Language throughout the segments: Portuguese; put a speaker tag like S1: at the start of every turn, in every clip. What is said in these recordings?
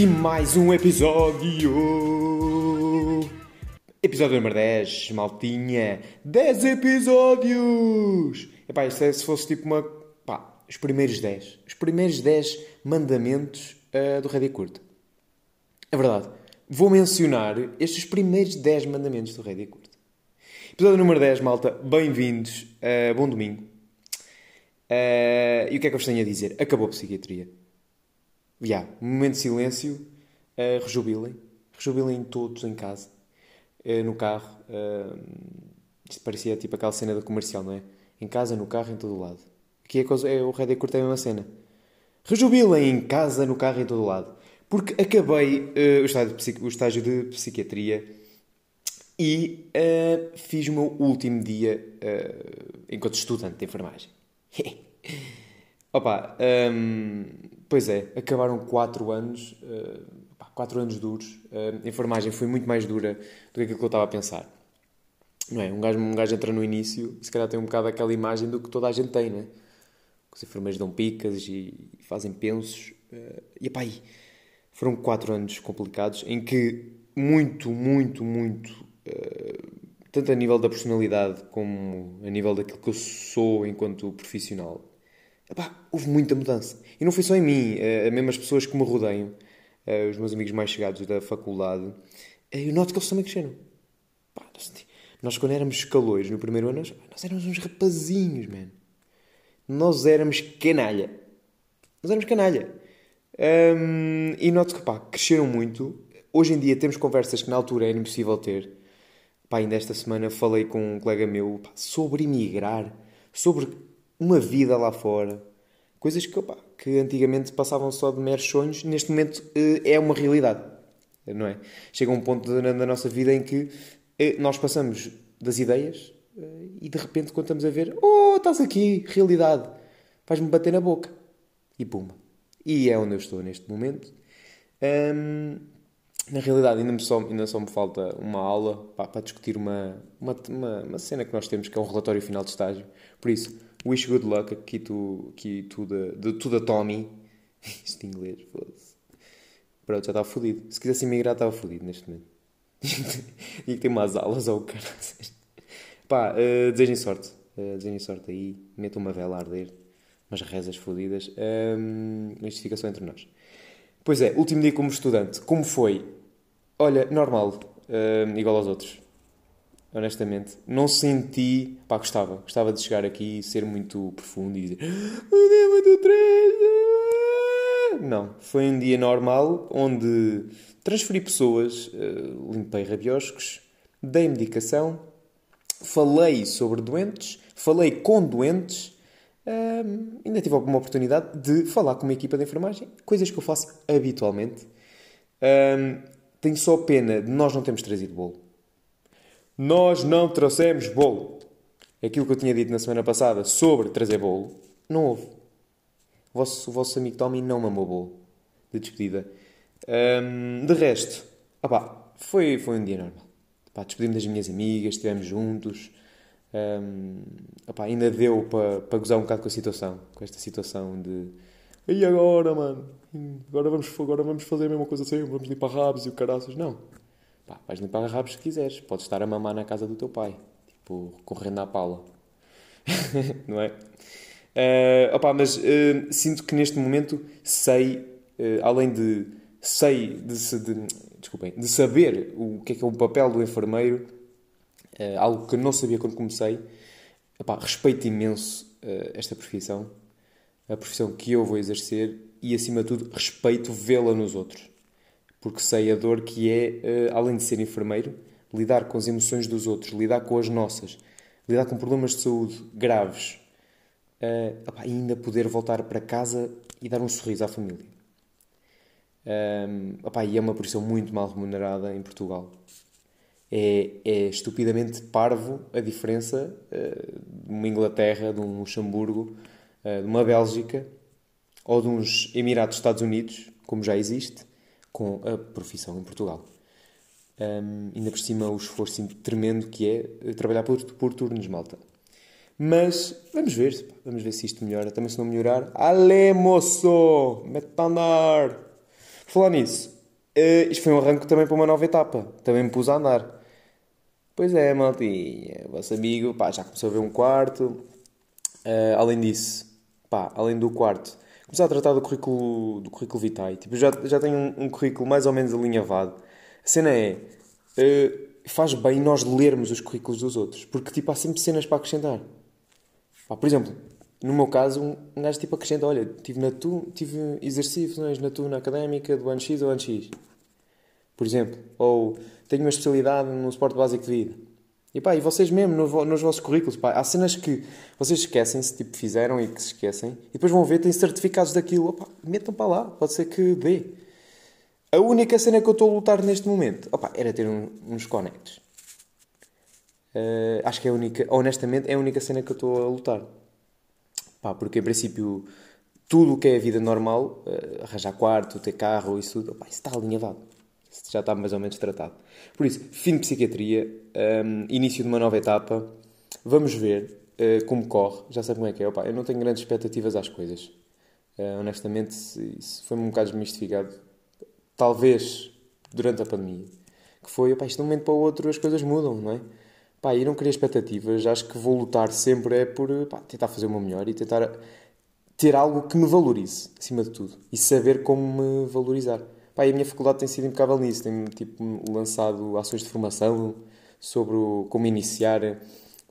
S1: e mais um episódio. Episódio número 10, maltinha. 10 episódios! Epá, isto é se fosse tipo uma. pá, os primeiros 10. Os primeiros 10 mandamentos uh, do Rede Curta. É verdade. Vou mencionar estes primeiros 10 mandamentos do Rede Curta. Episódio número 10, malta. Bem-vindos. Uh, bom domingo. Uh, e o que é que eu vos tenho a dizer? Acabou a psiquiatria. Yeah, momento de silêncio. Uh, rejubilem. Rejubilem todos em casa. Uh, no carro. Uh, isto parecia tipo aquela cena da comercial, não é? Em casa, no carro, em todo o lado. Aqui é, coisa, é o Red é a mesma cena. Rejubilem em casa, no carro, em todo o lado. Porque acabei uh, o, estágio de, o, estágio de, psiquiatria e fiz o meu último dia enquanto estudante de enfermagem. Opa, um, pois é, acabaram 4 anos, uh, eh, 4 anos duros. Uh, a enfermagem foi muito mais dura do que aquilo que eu estava a pensar. Não é? Um gajo, um gajo entra no início e se calhar tem um bocado aquela imagem do que toda a gente tem, não é? Os enfermeiros dão picas e fazem pensos. Uh, e aí, foram 4 anos complicados em que muito, muito, muito, uh, tanto a nível da personalidade como a nível daquilo que eu sou enquanto profissional, Epá, houve muita mudança. E não foi só em mim, uh, mesmo as pessoas que me rodeiam, uh, os meus amigos mais chegados da faculdade, uh, eu noto que eles também cresceram. Nós, quando éramos calores no primeiro ano, nós, nós éramos uns rapazinhos, man. Nós éramos canalha. Nós éramos canalha. Um, e noto que, pá, cresceram muito. Hoje em dia temos conversas que na altura era impossível ter. Pá, ainda esta semana falei com um colega meu pá, sobre emigrar, sobre uma vida lá fora. Coisas que, opa, que antigamente passavam só de meros sonhos, neste momento eh, é uma realidade. Não é? Chega um ponto na, nossa vida em que eh, nós passamos das ideias eh, e de repente, quando estamos a ver, oh, estás aqui, realidade, faz-me bater na boca. E puma. E é onde eu estou neste momento. Um, na realidade, ainda, só, ainda só me falta uma aula para, para discutir uma, uma, uma, uma, cena que nós temos, que é um relatório final de estágio. Por isso, Wish good luck aqui to, aqui the, the, to the Tommy. Isto em inglês, foda-se. Pronto, já estava fodido. Se quisesse emigrar, estava fodido neste momento. e tem umas aulas ou oh, cara. Pá, uh, desejem sorte. Uh, desejem sorte aí. Metam uma vela a arder. Umas rezas fodidas. Um, isto fica só entre nós. Pois é, último dia como estudante. Como foi? Olha, normal. Uh, igual aos outros honestamente. Não senti. Pá, gostava. Gostava de chegar aqui e ser muito profundo e dizer. Muito triste. Não. Foi um dia normal onde transferi pessoas, eh, limpei rabioscos, dei medicação, falei sobre doentes, falei com doentes. Ainda tive alguma oportunidade de falar com uma equipa de enfermagem, coisas que eu faço habitualmente. Um, tenho só pena de nós não termos trazido bolo. Nós não trouxemos bolo. Aquilo que eu tinha dito na semana passada sobre trazer bolo, não houve. O vosso, o vosso amigo Tommy não mamou bolo de despedida. De resto, opá, foi, foi um dia normal. Despedimos das minhas amigas, estivemos juntos. Um, opá, ainda deu para pa gozar um bocado com a situação. Com esta situação de. E agora, mano? Agora vamos, agora vamos fazer a mesma coisa sempre, vamos limpar rabos e o caraças. Não. Pá, vais limpar rabos se quiseres. Podes estar a mamar na casa do teu pai. Tipo, correndo à pala. não é? Uh, opa, mas uh, sinto que neste momento sei, uh, além de sei de, de, desculpem, de saber o que é que é o papel do enfermeiro, uh, algo que não sabia quando comecei, opa, respeito imenso esta profissão, a profissão que eu vou exercer e acima de tudo respeito vê-la nos outros porque sei a dor que é, uh, além de ser enfermeiro, lidar com as emoções dos outros, lidar com as nossas, lidar com problemas de saúde graves uh, opa, e ainda poder voltar para casa e dar um sorriso à família. Um, opa, e é uma profissão muito mal remunerada em Portugal. É, é estupidamente parvo a diferença uh, de uma Inglaterra, de um Luxemburgo, uh, de uma Bélgica ou de uns Emirados Estados Unidos, como já existe, com a profissão em Portugal. Um, ainda por cima o esforço tremendo que é eh, trabalhar por, por turnos, malta. Mas vamos ver, vamos ver se isto melhora. Também se não melhorar, ale moço, mete a andar. Falar nisso, uh, isto foi um arranque também para uma nova etapa. Também me pus a andar. Pois é, maltinha. O vosso amigo pá, já começou a ver um quarto. Uh, além disso, pá, além do quarto, começar a tratar do currículo, do currículo vitae. Tipo, já, já tenho um, um currículo mais ou menos alinhavado. A cena é. Uh, faz bem nós lermos os currículos dos outros. Porque, tipo, há sempre cenas para acrescentar. Pá, por exemplo, no meu caso, um gajo tipo acrescenta: olha, tive, na tu, tive exercícios na académica do ano X ou ano X. Por exemplo. Ou tenho uma especialidade no esporte básico de vida. E pá, e vocês mesmo, nos, nos vossos currículos, pá, há cenas que vocês esquecem-se, tipo, fizeram e que se esquecem, e depois vão ver, têm certificados daquilo, opa, metam para lá, pode ser que dê. A única cena que eu estou a lutar neste momento, opa, era ter um, uns conectos. Uh, acho que é a única, honestamente, é a única cena que eu estou a lutar. Pá, porque em princípio, tudo o que é a vida normal, uh, arranjar quarto, ter carro, isso tudo, opa, isso está alinhavado. Já está mais ou menos tratado. Por isso, fim de psiquiatria, um, início de uma nova etapa, vamos ver uh, como corre. Já sabe como é que é. Opa, eu não tenho grandes expectativas às coisas. Uh, honestamente, isso foi um bocado desmistificado. Talvez durante a pandemia. Que foi, opa, isto de um momento para o outro as coisas mudam, não é? Pá, e não queria expectativas. Acho que vou lutar sempre é por pá, tentar fazer o meu melhor e tentar ter algo que me valorize, acima de tudo. E saber como me valorizar. Pá, e a minha faculdade tem sido impecável nisso. Tem tipo, lançado ações de formação sobre o, como iniciar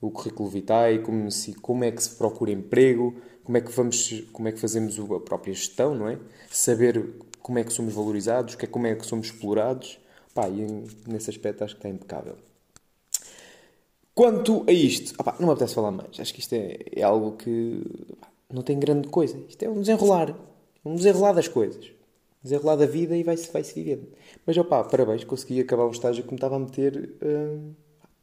S1: o currículo vitae, como, se, como é que se procura emprego, como é que, vamos, como é que fazemos a própria gestão, não é? Saber como é que somos valorizados, é, como é que somos explorados. Pá, e nesse aspecto acho que está impecável. Quanto a isto, não me apetece falar mais. Acho que isto é, é algo que não tem grande coisa. Isto é um desenrolar. Um desenrolar das coisas desenrolar da vida e vai-se vai -se vivendo. Mas opá, parabéns, consegui acabar o estágio que me estava a meter. Uh,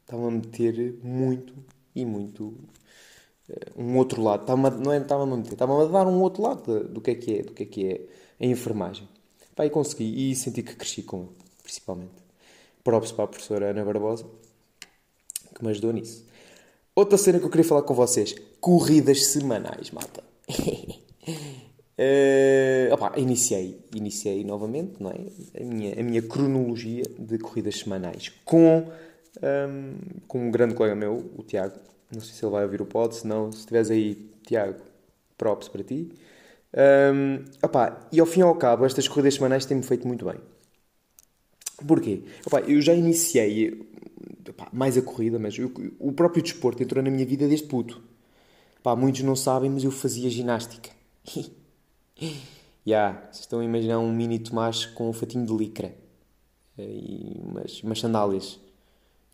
S1: estava a meter muito e muito. Uh, um outro lado. Estava não é estava a meter, estava a dar um outro lado do que é que é, do que é que é a enfermagem. Pá, e consegui e senti que cresci com ele, principalmente. Props para a professora Ana Barbosa, que me ajudou nisso. Outra cena que eu queria falar com vocês: corridas semanais, malta. Uh, opa, iniciei, iniciei novamente não é? a, minha, a minha cronologia de corridas semanais com, um, com um grande colega meu, o Tiago. Não sei se ele vai ouvir o pod, se não, se estiveres aí, Tiago, props para ti. Um, opa, e ao fim e ao cabo, estas corridas semanais têm-me feito muito bem. Porquê? Opa, eu já iniciei opa, mais a corrida, mas eu, o próprio desporto entrou na minha vida desde puto. Opa, muitos não sabem, mas eu fazia ginástica. yeah, vocês estão a imaginar um mini Tomás com um fatinho de licra eh, e umas, umas sandálias.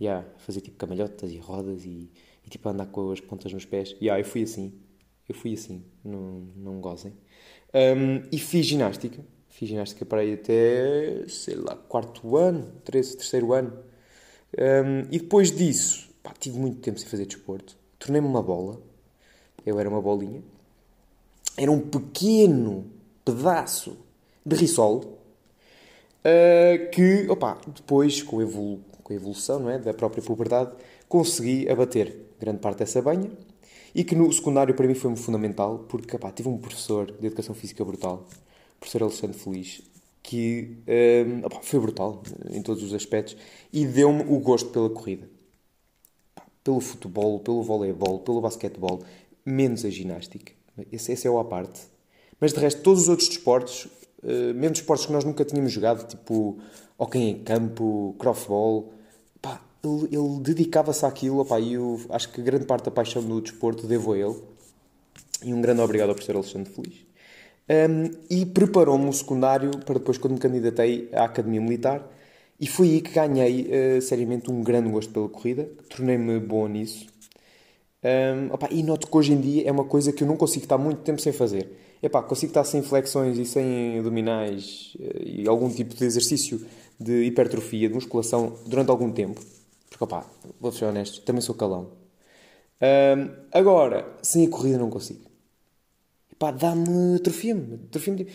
S1: Yeah, fazer tipo camalhotas e rodas e, e tipo andar com as pontas nos pés. Yeah, eu fui assim. Eu fui assim. Não, não gozem. Um, e fiz ginástica. Fiz ginástica para aí até, sei lá, quarto ano, terceiro, terceiro ano. Um, e depois disso, pá, tive muito tempo sem fazer desporto. Tornei-me uma bola. Eu era uma bolinha era um pequeno pedaço de risol uh, que, opa, depois, com a, com a evolução não é, da própria puberdade, consegui abater grande parte dessa banha e que no secundário para mim foi fundamental porque opa, tive um professor de Educação Física brutal, o professor Alexandre Feliz, que um, opa, foi brutal em todos os aspectos e deu-me o gosto pela corrida. Pelo futebol, pelo voleibol, pelo basquetebol, menos a ginástica. Esse, esse é o à parte. Mas de resto, todos os outros desportos, uh, mesmo desportos que nós nunca tínhamos jogado, tipo hockey em campo, crossball, pá, ele, ele dedicava-se àquilo, pá, e eu acho que grande parte da paixão do desporto devo a ele. E um grande obrigado ao professor Alexandre Feliz. Um, e preparou-me o secundário para depois, quando me candidatei à Academia Militar, e foi aí que ganhei uh, seriamente um grande gosto pela corrida, tornei-me bom nisso um, opa, e noto que hoje em dia é uma coisa que eu não consigo estar muito tempo sem fazer. Epá, consigo estar sem flexões e sem abdominais eh, e algum tipo de exercício de hipertrofia, de musculação durante algum tempo. Porque, opá, vou ser honesto, também sou calão. Um, agora, sem a corrida não consigo. Epá, dá-me atrofia-me. Atrofia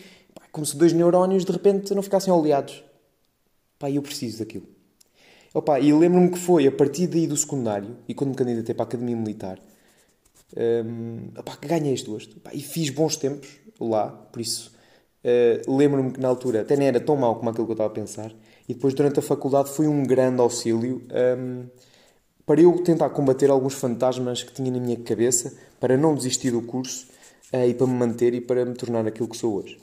S1: como se dois neurónios de repente não ficassem oleados. Pá, eu preciso daquilo. Opa, e lembro-me que foi a partir daí do secundário, e quando me candidatei para a Academia Militar, um, opa, que ganhei este gosto. Opa, e fiz bons tempos lá, por isso Uh, Lembro-me que na altura até nem era tão mal como aquilo que eu estava a pensar. E depois, durante a faculdade, foi um grande auxílio um, para eu tentar combater alguns fantasmas que tinha na minha cabeça, para não desistir do curso uh, e para me manter e para me tornar aquilo que sou hoje.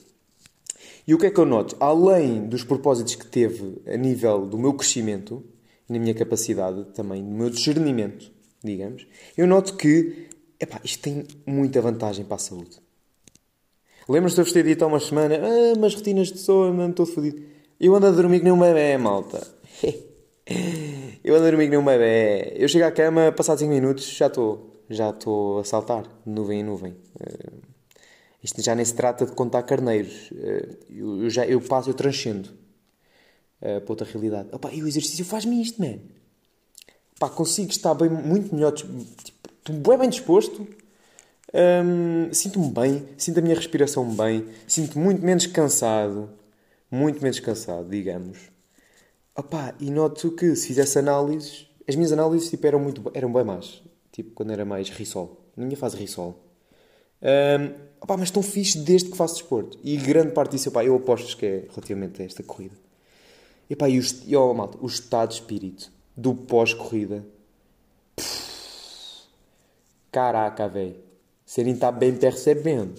S1: E o que é que eu noto? Além dos propósitos que teve a nível do meu crescimento, na minha capacidade também, do meu discernimento, digamos, eu noto que epá, isto tem muita vantagem para a saúde. Lembras-te de eu ter dito há uma semana, ah, umas rotinas de sono, ando todo fodido. Eu ando a dormir que nem uma bebé, malta. eu ando a dormir que nem uma bebé. Eu chego à cama, passados 5 minutos, já estou já estou a saltar, de nuvem em nuvem. Uh, isto já nem se trata de contar carneiros. Uh, eu, eu, já, eu passo, eu transcendo uh, para outra realidade. Opa, e o exercício faz-me isto, man. Pá, consigo estar bem, muito melhor, tipo, estou bem disposto, um, sinto-me bem, sinto a minha respiração bem, sinto muito menos cansado, muito menos cansado, digamos. Opa, e noto que se fizesse análises, as minhas análises tipo, eram, muito, eram bem más, tipo quando era mais risol, na minha fase risol. Um, opa, mas estão fixe desde que faço desporto. E grande parte disso, opa, eu aposto que é relativamente a esta corrida. E, opa, e, o, e oh, malta, o estado de espírito do pós-corrida. Caraca, velho. Serem estar bem percebendo.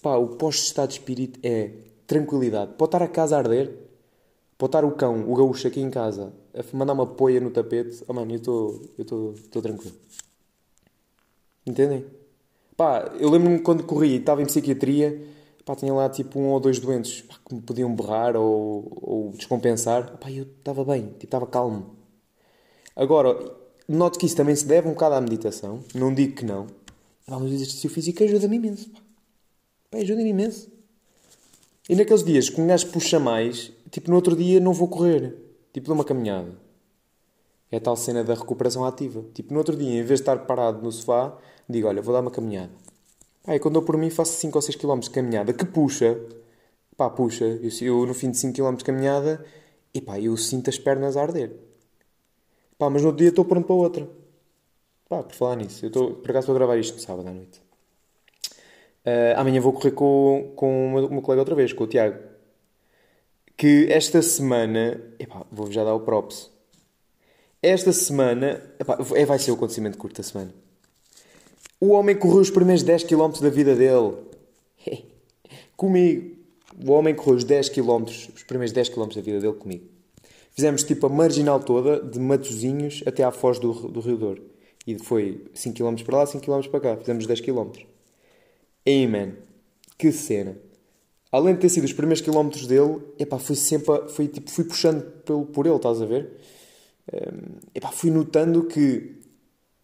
S1: Pá, o pós-estado de espírito é tranquilidade. Pode estar a casa a arder, pode estar o cão, o gaúcho aqui em casa, a mandar uma poia no tapete. Oh, mano, eu estou tranquilo. Entendem? Pá, eu lembro-me quando corri e estava em psiquiatria, pá, tinha lá tipo um ou dois doentes pá, que me podiam berrar ou, ou descompensar. Pá, eu estava bem, tipo, estava calmo. Agora, noto que isso também se deve um bocado à meditação. Não digo que não. Mas o exercício físico ajuda-me imenso. Pá, ajuda-me imenso. E naqueles dias que um gajo puxa mais, tipo, no outro dia não vou correr. Tipo, dou uma caminhada. É a tal cena da recuperação ativa. Tipo, no outro dia, em vez de estar parado no sofá, digo, olha, vou dar uma caminhada. E quando eu por mim faço 5 ou 6 km de caminhada, que puxa, pá, puxa. Eu, eu no fim de 5 km de caminhada, e pá, eu sinto as pernas a arder. Pá, mas no outro dia estou pronto para outra. Pá, por falar nisso, eu estou, por acaso estou a gravar isto no sábado à noite. Uh, amanhã vou correr com, com o meu colega outra vez, com o Tiago. Que esta semana, epá, vou-vos já dar o props. Esta semana, epá, é, vai ser o acontecimento curto da semana. O homem correu os primeiros 10 km da vida dele. comigo. O homem correu os 10 km, os primeiros 10 km da vida dele comigo. Fizemos tipo a marginal toda, de Matozinhos até à foz do, do Rio Douro. E foi 5 km para lá, 5 km para cá. Fizemos 10 km. Ei, man. Que cena. Além de ter sido os primeiros quilómetros dele, epá, fui sempre, fui, tipo, fui puxando pelo, por ele, estás a ver? Um, epá, fui notando que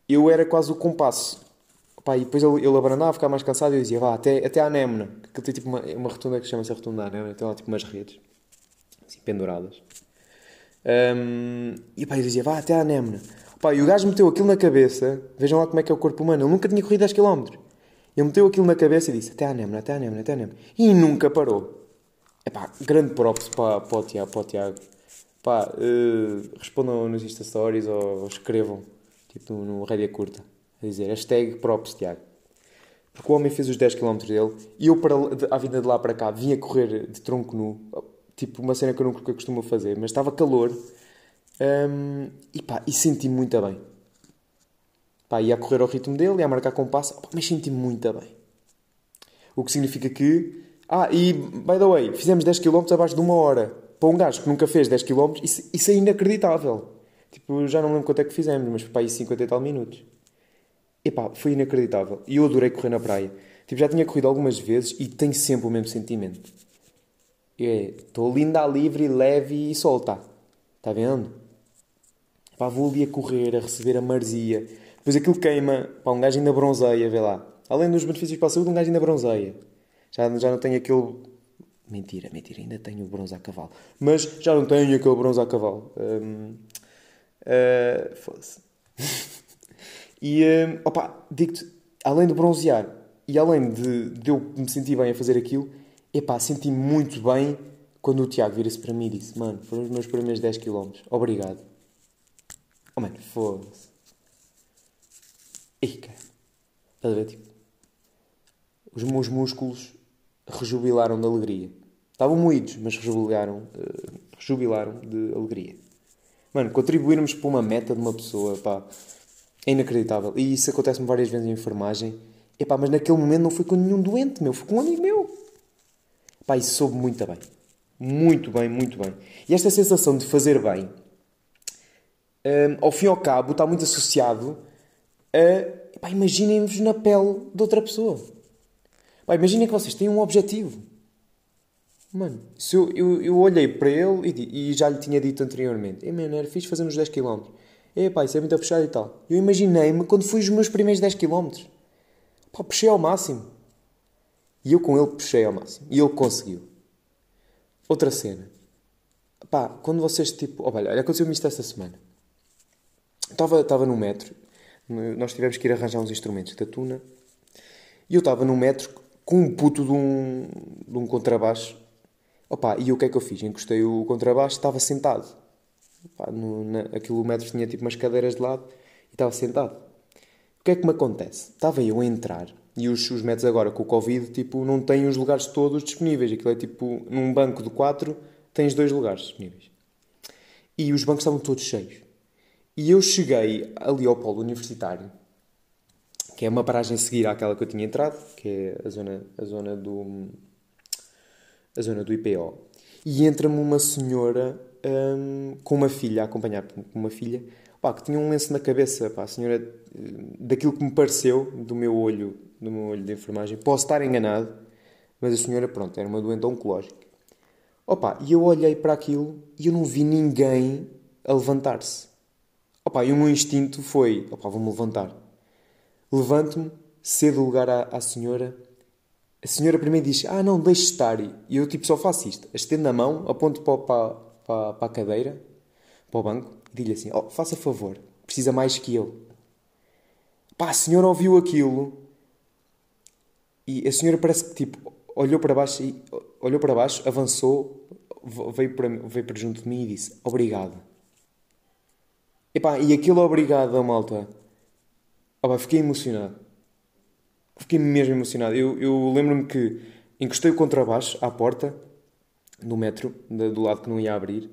S1: eu era quase o compasso. Epá, e depois ele, ele abrandava, ficava mais cansado e eu dizia, vá, até, até à Némona. Que tem tipo uma, uma rotunda que chama-se a rotunda Némona, tem lá tipo umas redes, assim, penduradas. Um, e pá, eu dizia, vá até à Némona. Pá, e o gajo meteu aquilo na cabeça, vejam lá como é que é o corpo humano, ele nunca tinha corrido 10 km. Ele meteu aquilo na cabeça e disse, até à Némona, até à Némona, até à Némona. E nunca parou. É pá, grande props para, para, o Tiago, para o Tiago. Pá, uh, respondam nos Insta Stories ou, ou escrevam, tipo no, no Rédia Curta, a dizer, hashtag props Tiago. Porque o homem fez os 10 km dele e eu, para, à vinda de lá para cá, vinha correr de tronco nu tipo uma cena que eu nunca costumo fazer, mas estava calor um, e pá, e senti-me muito bem. Pá, ia a correr ao ritmo dele, ia a marcar com passo, mas senti-me muito bem. O que significa que. Ah, e by the way, fizemos 10 km abaixo de uma hora. Para um gajo que nunca fez 10 km, isso, isso é inacreditável. Tipo, já não lembro quanto é que fizemos, mas para aí 50 e tal minutos. Epá, foi inacreditável. E eu adorei correr na praia. Tipo, já tinha corrido algumas vezes e tenho sempre o mesmo sentimento. É, estou linda, livre, leve e solta. Está vendo? Pá, vou ali a correr, a receber a marzia. Depois aquilo queima. Pá, um gajo ainda bronzeia, vê lá. Além dos benefícios para a saúde, um gajo ainda bronzeia. Já, já não tenho aquele... Mentira, mentira, ainda tenho o bronze a cavalo. Mas já não tenho aquele bronze a cavalo. Um, uh, Foda-se. e, um, opa, digo-te, além de bronzear e além de, de eu me sentir bem a fazer aquilo, Epá, senti-me muito bem quando o Tiago vira-se para mim e disse: Mano, foram os meus primeiros 10 km. Obrigado. Oh, mano, foda-se. Ei, cara. Estás a ver? Tipo, os meus músculos rejubilaram de alegria. Estavam moídos, mas rejubilaram, uh, rejubilaram de alegria. Mano, contribuirmos para uma meta de uma pessoa, pá, é inacreditável. E isso acontece-me várias vezes em enfermagem. Epá, mas naquele momento não fui com nenhum doente, meu. Fui com um amigo meu. Pá, isso soube muito bem. Muito bem, muito bem. E esta sensação de fazer bem, um, ao fim e ao cabo, está muito associado a... Imaginem-vos na pele de outra pessoa. Pá, imaginem que vocês têm um objetivo. Mano, se eu, eu, eu olhei para ele e, e, já lhe tinha dito anteriormente, e, mano, era fixe fazermos 10km é pá, isso é muito puxado e tal. Eu imaginei-me quando fui os meus primeiros 10 km. Pá, puxei ao máximo. E eu com ele puxei ao máximo. E ele conseguiu. Outra cena. Pá, quando vocês tipo. Oh, olha, aconteceu-me isto esta semana. Estava, estava no metro. Nós tivemos que ir arranjar uns instrumentos da Tuna. E eu estava no metro com um puto de um, de um contrabaixo. Opa, e o que é que eu fiz? Encostei o contrabaixo, estava sentado. Opa, no, na, aquilo metro tinha tipo umas cadeiras de lado e estava sentado. O que é que me acontece? Estava eu a entrar e os, os metros agora com o Covid tipo, não têm os lugares todos disponíveis. Aquilo é tipo, num banco de quatro tens dois lugares disponíveis. E os bancos estavam todos cheios. E eu cheguei ali ao polo universitário, que é uma paragem a seguir àquela que eu tinha entrado, que é a zona, a zona do a zona do IPO. E entra-me uma senhora hum, com uma filha, a acompanhar com uma filha, pá, que tinha um lenço na cabeça, pá, a senhora, daquilo que me pareceu, do meu olho, do meu olho de enfermagem, posso estar enganado, mas a senhora, pronto, era uma doente oncológica. Opa, e eu olhei para aquilo e eu não vi ninguém a levantar-se. Opa, e o meu instinto foi, opa, vou-me levantar. Levanto-me, cedo lugar à, à senhora a senhora primeiro diz: Ah, não, deixe estar. E eu tipo só faço isto: estendo a mão, aponto para, para, para a cadeira, para o banco, e digo-lhe assim: oh, faça favor, precisa mais que eu. Pá, a senhora ouviu aquilo e a senhora parece que tipo olhou para baixo, e, olhou para baixo avançou, veio para, veio para junto de mim e disse: Obrigado. Epá, e aquilo obrigado, malta. Opa, fiquei emocionado. Fiquei mesmo emocionado. Eu, eu lembro-me que encostei o contrabaixo à porta do metro, do lado que não ia abrir,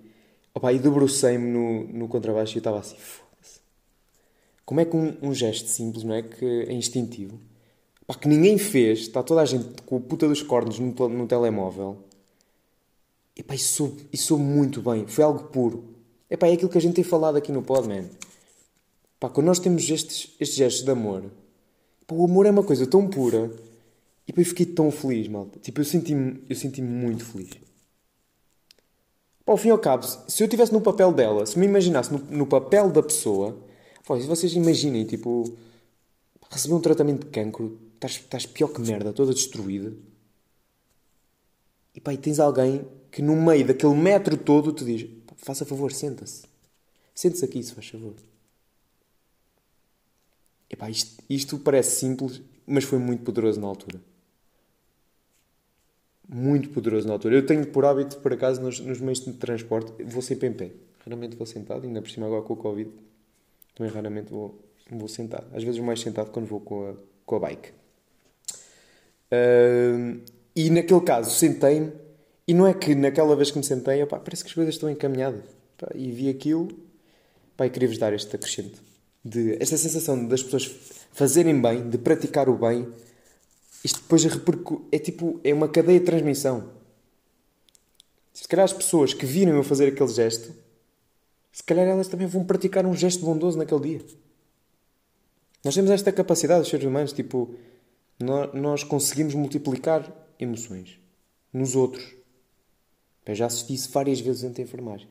S1: opa, e debrucei-me no, no contrabaixo e eu estava assim, foda-se. Como é que um, um, gesto simples, não é? Que é instintivo, que ninguém fez, está toda a gente com a puta dos cornos no, no telemóvel, e pá, isso soube, isso muito bem, foi algo puro. Epá, é aquilo que a gente tem falado aqui no pod, man. Pá, quando nós temos estes, estes gestos de amor, O amor é uma coisa tão pura. E eu fiquei tão feliz, malta. Tipo, eu senti-me eu senti muito feliz. Pá, ao fim e ao cabo, se eu estivesse no papel dela, se me imaginasse no, no papel da pessoa, pá, vocês imaginem, tipo, receber um tratamento de cancro, estás, estás pior que merda, toda destruída. E pá, e tens alguém que no meio daquele metro todo te diz: faça favor, senta-se. Sente-se aqui, se faz favor. Epá, isto, isto parece simples, mas foi muito poderoso na altura. Muito poderoso na altura. Eu tenho por hábito, por acaso, nos, nos meios de transporte, vou sempre em pé. Raramente vou sentado, ainda por cima agora com o Covid, também raramente vou, vou sentado. Às vezes mais sentado quando vou com a, com a bike. Uh, e naquele caso, sentei-me, e não é que naquela vez que me sentei, opá, parece que as coisas estão encaminhadas. e vi aquilo, pá, e queria-vos dar este acrescento de esta sensação das pessoas fazerem bem, de praticar o bem, isto depois é tipo, é uma cadeia de transmissão. Se calhar as pessoas que viram eu fazer aquele gesto, se calhar elas também vão praticar um gesto bondoso naquele dia. Nós temos esta capacidade, os seres humanos, tipo, nós conseguimos multiplicar emoções nos outros. Eu já assisti isso várias vezes dentro da enfermagem.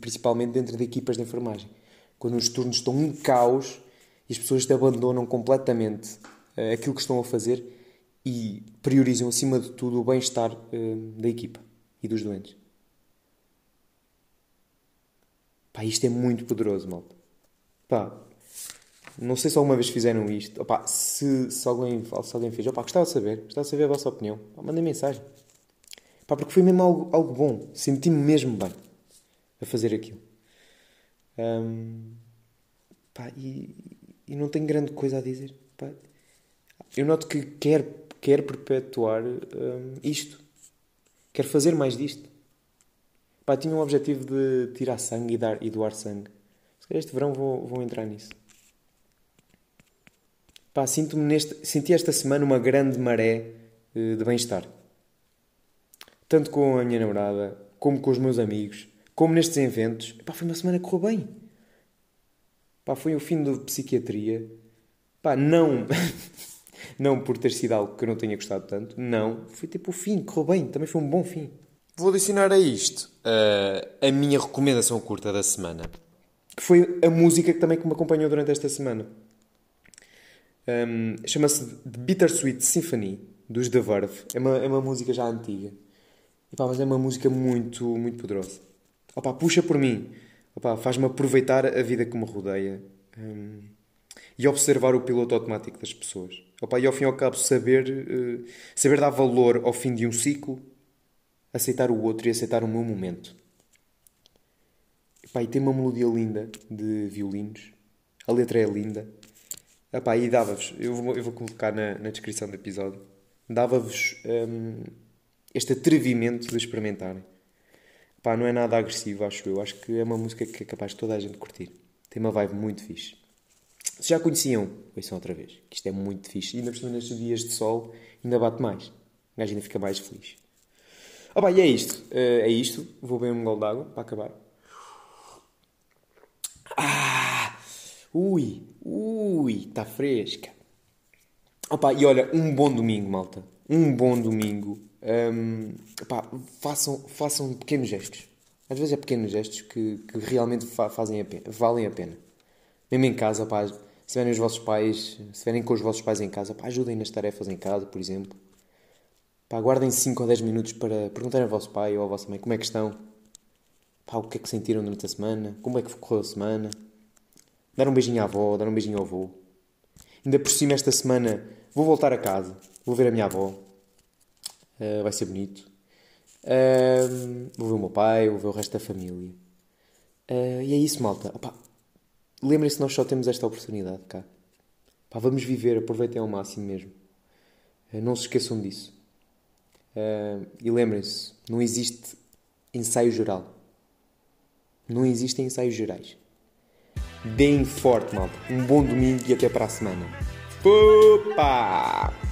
S1: Principalmente dentro de equipas de enfermagem quando os turnos estão um caos e as pessoas te abandonam completamente uh, aquilo que estão a fazer e priorizam acima de tudo o bem-estar uh, da equipa e dos doentes. Pá, isto é muito poderoso, malta. Pá, não sei se alguma vez fizeram isto. Opá, se, se, alguém, se alguém fez, opá, gostava de saber. Gostava de saber a vossa opinião. mandem mensagem. Pá, porque foi mesmo algo, algo bom. Senti-me mesmo bem a fazer aquilo. Um, pá, e, e, não tenho grande coisa a dizer. Pá. Eu noto que quer, quero perpetuar hum, isto. Quero fazer mais disto. Pá, tinha um objetivo de tirar sangue e, dar, e doar sangue. Se calhar este verão vou, vou entrar nisso. Pá, sinto-me neste, senti esta semana uma grande maré uh, de bem-estar. Tanto com a minha namorada, como com os meus amigos, como nestes eventos. Pá, foi uma semana que correu bem. Pá, foi o fim de psiquiatria. Pá, não... não por ter sido algo que eu não tenha gostado tanto. Não. Foi tipo o fim, correu bem. Também foi um bom fim. Vou adicionar a isto uh, a minha recomendação curta da semana. Que foi a música que também que me acompanhou durante esta semana. Um, Chama-se The Bittersweet Symphony, dos The Verve. É uma, é uma música já antiga. E, pá, mas é uma música muito, muito poderosa. Opa, puxa por mim. Faz-me aproveitar a vida que me rodeia. Um, e observar o piloto automático das pessoas. Opa, e ao fim e ao cabo saber, uh, saber dar valor ao fim de um ciclo aceitar o outro e aceitar o meu momento. Epá, e tem uma melodia linda de violinos. A letra é linda. Epá, e dava-vos, eu vou, eu vou colocar na, na descrição do episódio, dava-vos hum, este atrevimento de experimentarem. Epá, não é nada agressivo, acho eu. Acho que é uma música que é capaz de toda a gente curtir. Tem uma vibe muito fixe. Se já conheciam, ouçam outra vez. Que isto é muito fixe. E ainda por cima nestes dias de sol, ainda bate mais. O gajo ainda fica mais feliz. Oh, bem, e é isto. Uh, é isto. Vou beber um gol d'água para acabar. Ah! Ui! Ui! Está fresca. Opa, e olha, um bom domingo, malta. Um bom domingo. Um, opa, façam, façam pequenos gestos. Às vezes é pequenos gestos que, que realmente fa fazem a pena, valem a pena. Mesmo em casa, opa, se estiverem os vossos pais, se estiverem com os vossos pais em casa, opa, ajudem nas tarefas em casa, por exemplo. Pá, guardem 5 ou 10 minutos para perguntarem ao vosso pai ou à vossa mãe como é que estão. Pá, o que é que sentiram durante a semana? Como é que correu a semana? Dar um beijinho à avó, dar um beijinho ao avô. Ainda por cima, esta semana, vou voltar a casa. Vou ver a minha avó. Uh, vai ser bonito. Uh, vou ver o meu pai, vou ver o resto da família. Uh, e é isso, malta. Lembrem-se, nós só temos esta oportunidade cá. Pá, vamos viver, aproveitem ao máximo mesmo. não se esqueçam disso. E lembrem-se, não existe ensaio geral. Não existem ensaios gerais. Bem forte, malta. Um bom domingo e até para a semana. Opa!